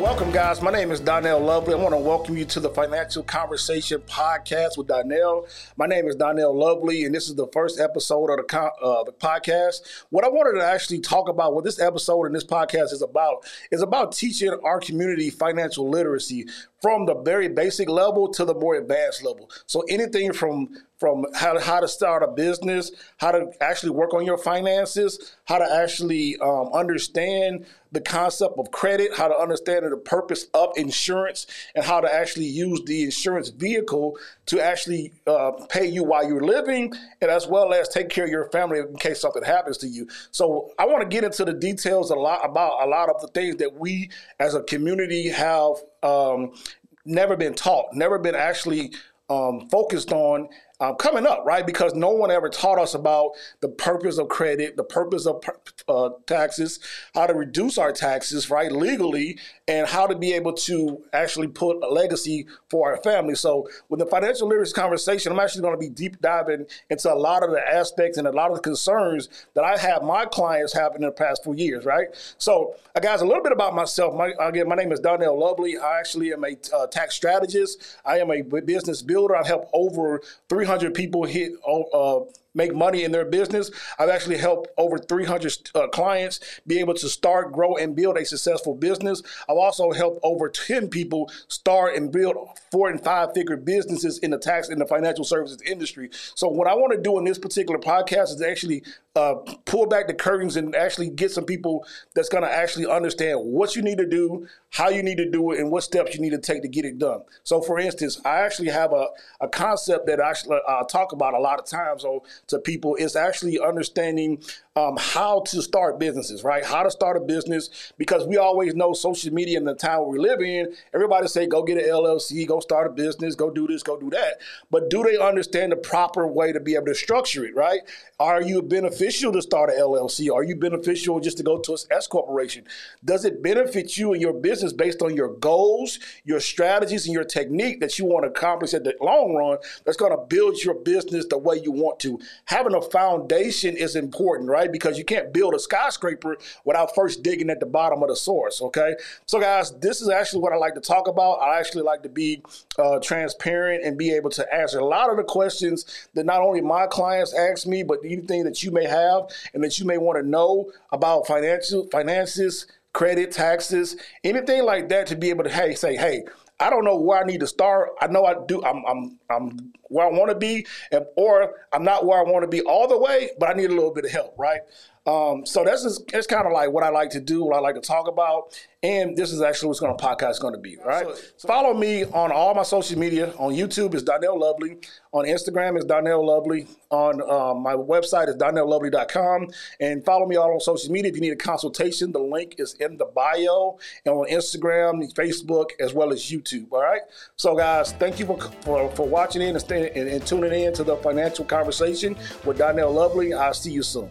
Welcome, guys. My name is Doniel Lovely. I want to welcome you to the Financial Conversation Podcast with Doniel. My name is Doniel Lovely, and this is the first episode of the, uh, the podcast. What I wanted to actually talk about, what this episode and this podcast is about, is about teaching our community financial literacy from the very basic level to the more advanced level. So anything from from how to, how to start a business, how to actually work on your finances, how to actually um, understand the concept of credit, how to understand the purpose of insurance, and how to actually use the insurance vehicle to actually uh, pay you while you're living, and as well as take care of your family in case something happens to you. So I want to get into the details a lot about a lot of the things that we as a community have um, never been taught, never been actually um, focused on um, coming up, right? Because no one ever taught us about the purpose of credit, the purpose of uh, taxes, how to reduce our taxes, right, legally, and how to be able to actually put a legacy for our family. So, with the financial literacy conversation, I'm actually going to be deep diving into a lot of the aspects and a lot of the concerns that I have my clients have in the past few years, right? So, uh, guys, a little bit about myself. My, again, my name is Doniel Lovely. I actually am a uh, tax strategist. I am a business builder. I help over 300 300 people hit uh, make money in their business. I've actually helped over 300 uh, clients be able to start, grow, and build a successful business. I've also helped over 10 people start and build four and five figure businesses in the tax and the financial services industry. So, what I want to do in this particular podcast is actually uh, pull back the curtains and actually get some people that's going to actually understand what you need to do, how you need to do it, and what steps you need to take to get it done. So, for instance, I actually have a, a concept that I actually uh, talk about a lot of times. So, to people. Is actually understanding um, how to start businesses, right? How to start a business because we always know social media in the town we live in. Everybody say go get an LLC, go start a business, go do this, go do that. But do they understand the proper way to be able to structure it, right? Are you beneficial to start an LLC? Are you beneficial just to go to an S corporation? Does it benefit you and your business based on your goals, your strategies, and your technique that you want to accomplish at the long run? That's going to build your business the way you want to. Having a foundation is important, right? Right? Because you can't build a skyscraper without first digging at the bottom of the source, okay? So, guys, this is actually what I like to talk about. I actually like to be uh, transparent and be able to answer a lot of the questions that not only my clients ask me, but anything that you may have and that you may want to know about financial finances credit, taxes, anything like that to be able to hey say, hey, I don't know where I need to start. I know I do. I'm I'm I'm where I want to be, and, or I'm not where I want to be all the way, but I need a little bit of help, right? Um, so that's just, it's kind of like what I like to do, what I like to talk about, and this is actually what's going to podcast is going to be. Right. So, so Follow me on all my social media. On YouTube is Doniel Lovely. On Instagram is Doniel Lovely. On um, my website is DonielLovely.com. And follow me all on social media. If you need a consultation, the link is in the bio and on Instagram, Facebook, as well as YouTube. All right. So guys, thank you for for, for watching in and, staying, and, and tuning in to the financial conversation with Doniel Lovely. I'll see you soon.